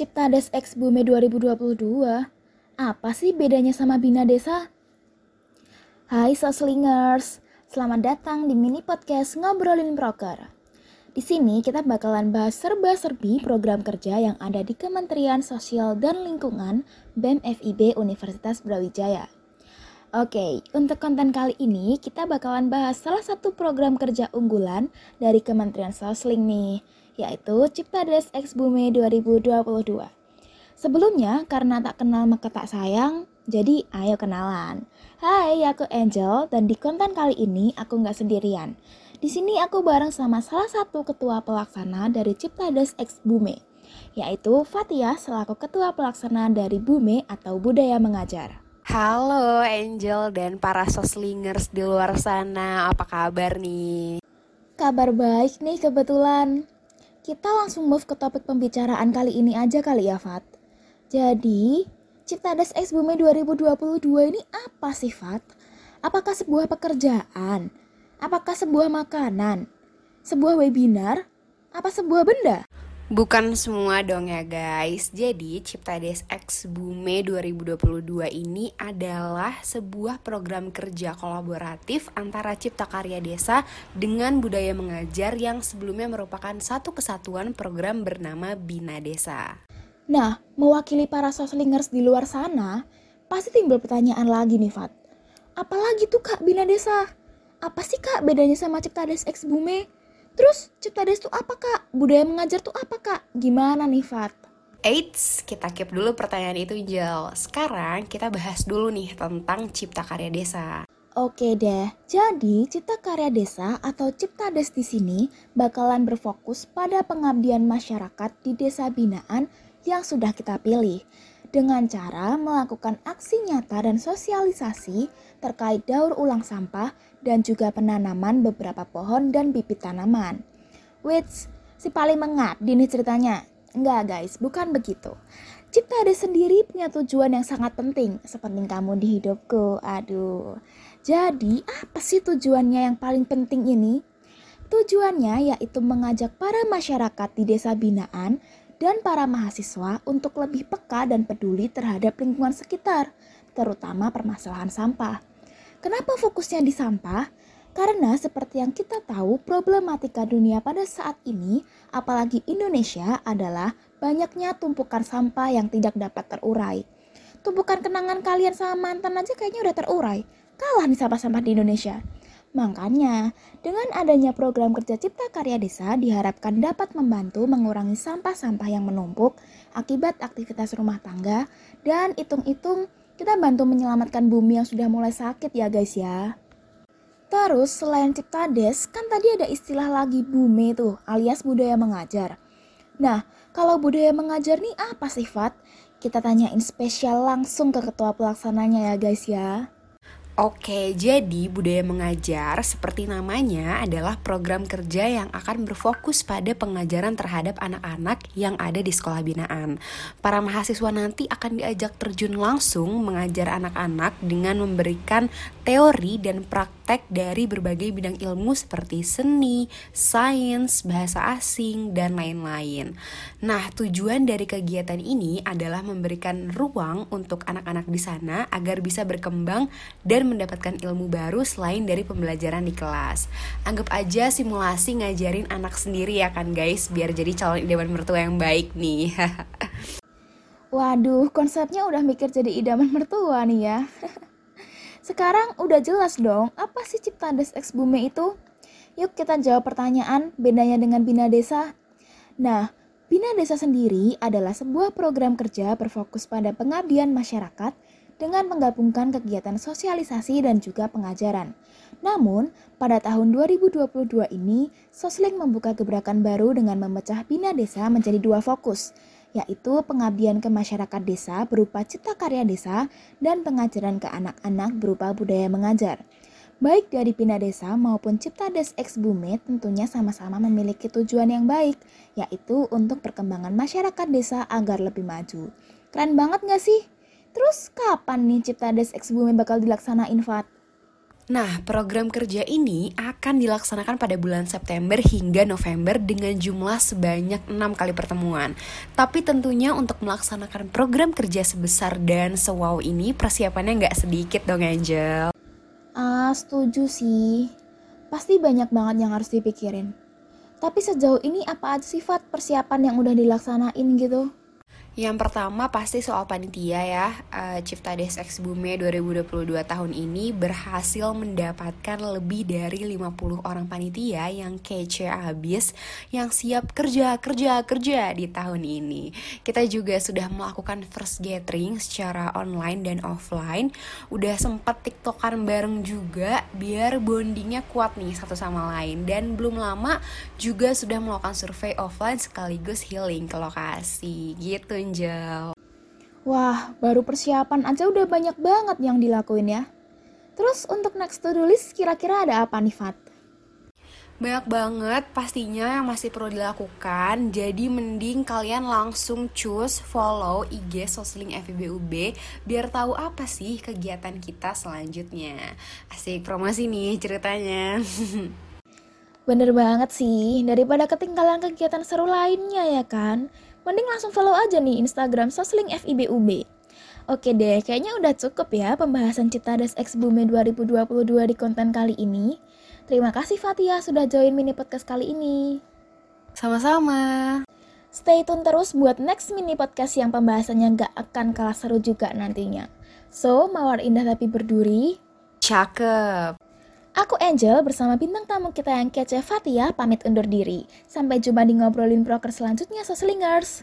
Ciptades X Bume 2022. Apa sih bedanya sama Bina Desa? Hai Soslingers, selamat datang di mini podcast Ngobrolin Proker. Di sini kita bakalan bahas serba-serbi program kerja yang ada di Kementerian Sosial dan Lingkungan BEM FIB Universitas Brawijaya. Oke, untuk konten kali ini kita bakalan bahas salah satu program kerja unggulan dari Kementerian Sosling nih, yaitu Ciptades X Bume 2022. Sebelumnya, karena tak kenal maka tak sayang, jadi ayo kenalan. Hai, aku Angel dan di konten kali ini aku nggak sendirian. Di sini aku bareng sama salah satu ketua pelaksana dari Ciptades X Bume, yaitu Fatia selaku ketua pelaksana dari Bume atau Budaya Mengajar. Halo Angel dan para soslingers di luar sana, apa kabar nih? Kabar baik nih kebetulan. Kita langsung move ke topik pembicaraan kali ini aja kali ya, Fat. Jadi, Ciptades X Bumi 2022 ini apa sih, Fat? Apakah sebuah pekerjaan? Apakah sebuah makanan? Sebuah webinar? Apa sebuah benda? Bukan semua dong ya guys. Jadi Ciptades X Bume 2022 ini adalah sebuah program kerja kolaboratif antara Cipta Karya Desa dengan Budaya Mengajar yang sebelumnya merupakan satu kesatuan program bernama Bina Desa. Nah, mewakili para soslingers di luar sana, pasti timbul pertanyaan lagi nih Fat. Apalagi tuh Kak Bina Desa? Apa sih Kak bedanya sama Ciptades X Bume? Terus Ciptades tuh apa kak? Budaya mengajar tuh apa kak? Gimana nih Fat? Eits, kita keep dulu pertanyaan itu Jel. Sekarang kita bahas dulu nih tentang Cipta Karya Desa. Oke deh, jadi Cipta Karya Desa atau Ciptades di sini bakalan berfokus pada pengabdian masyarakat di desa binaan yang sudah kita pilih dengan cara melakukan aksi nyata dan sosialisasi terkait daur ulang sampah dan juga penanaman beberapa pohon dan bibit tanaman. Which, si paling mengabdi nih ceritanya. Enggak guys, bukan begitu. Cipta Ade sendiri punya tujuan yang sangat penting, sepenting kamu di hidupku. Aduh. Jadi, apa sih tujuannya yang paling penting ini? Tujuannya yaitu mengajak para masyarakat di desa binaan dan para mahasiswa untuk lebih peka dan peduli terhadap lingkungan sekitar, terutama permasalahan sampah. Kenapa fokusnya di sampah? Karena seperti yang kita tahu, problematika dunia pada saat ini, apalagi Indonesia, adalah banyaknya tumpukan sampah yang tidak dapat terurai. Tumpukan kenangan kalian sama mantan aja kayaknya udah terurai. Kalah nih sampah-sampah di Indonesia. Makanya, dengan adanya program kerja Cipta Karya Desa diharapkan dapat membantu mengurangi sampah-sampah yang menumpuk akibat aktivitas rumah tangga dan hitung-hitung kita bantu menyelamatkan bumi yang sudah mulai sakit ya guys ya. Terus selain Cipta Des, kan tadi ada istilah lagi bumi tuh alias budaya mengajar. Nah, kalau budaya mengajar nih apa sifat? Kita tanyain spesial langsung ke ketua pelaksananya ya guys ya. Oke, jadi budaya mengajar seperti namanya adalah program kerja yang akan berfokus pada pengajaran terhadap anak-anak yang ada di sekolah binaan. Para mahasiswa nanti akan diajak terjun langsung mengajar anak-anak dengan memberikan teori dan praktek dari berbagai bidang ilmu seperti seni, sains, bahasa asing, dan lain-lain. Nah, tujuan dari kegiatan ini adalah memberikan ruang untuk anak-anak di sana agar bisa berkembang dan mendapatkan ilmu baru selain dari pembelajaran di kelas. Anggap aja simulasi ngajarin anak sendiri ya kan guys, biar jadi calon idaman mertua yang baik nih. Waduh, konsepnya udah mikir jadi idaman mertua nih ya. Sekarang udah jelas dong, apa sih Ciptades X Bume itu? Yuk kita jawab pertanyaan, bedanya dengan Bina Desa. Nah, Bina Desa sendiri adalah sebuah program kerja berfokus pada pengabdian masyarakat dengan menggabungkan kegiatan sosialisasi dan juga pengajaran. Namun, pada tahun 2022 ini, Sosling membuka gebrakan baru dengan memecah Bina Desa menjadi dua fokus, yaitu pengabdian ke masyarakat desa berupa cipta karya desa dan pengajaran ke anak-anak berupa budaya mengajar. Baik dari Bina Desa maupun Cipta Des Ex Bume tentunya sama-sama memiliki tujuan yang baik, yaitu untuk perkembangan masyarakat desa agar lebih maju. Keren banget gak sih? Terus kapan nih Cipta Des Ex Bumi bakal dilaksanain, Fat? Nah, program kerja ini akan dilaksanakan pada bulan September hingga November dengan jumlah sebanyak 6 kali pertemuan. Tapi tentunya untuk melaksanakan program kerja sebesar dan sewow ini persiapannya nggak sedikit dong Angel. Ah, setuju sih. Pasti banyak banget yang harus dipikirin. Tapi sejauh ini apa aja sifat persiapan yang udah dilaksanain gitu? Yang pertama pasti soal panitia ya. Uh, Cipta Des Ex Bume 2022 tahun ini berhasil mendapatkan lebih dari 50 orang panitia yang kece abis yang siap kerja kerja kerja di tahun ini. Kita juga sudah melakukan first gathering secara online dan offline. Udah sempet tiktokan bareng juga biar bondingnya kuat nih satu sama lain. Dan belum lama juga sudah melakukan survei offline sekaligus healing ke lokasi gitu Angel. Wah, baru persiapan aja udah banyak banget yang dilakuin ya. Terus untuk next to do list kira-kira ada apa nih Fat? Banyak banget pastinya yang masih perlu dilakukan Jadi mending kalian langsung choose follow IG Sosling FIBUB Biar tahu apa sih kegiatan kita selanjutnya Asik promosi nih ceritanya Bener banget sih, daripada ketinggalan kegiatan seru lainnya ya kan mending langsung follow aja nih Instagram Sosling FIBUB. Oke deh, kayaknya udah cukup ya pembahasan Citades X Bume 2022 di konten kali ini. Terima kasih Fatia sudah join mini podcast kali ini. Sama-sama. Stay tune terus buat next mini podcast yang pembahasannya gak akan kalah seru juga nantinya. So, mawar indah tapi berduri. Cakep. Aku Angel bersama bintang tamu kita yang kece Fatia pamit undur diri. Sampai jumpa di ngobrolin broker selanjutnya Soslingers.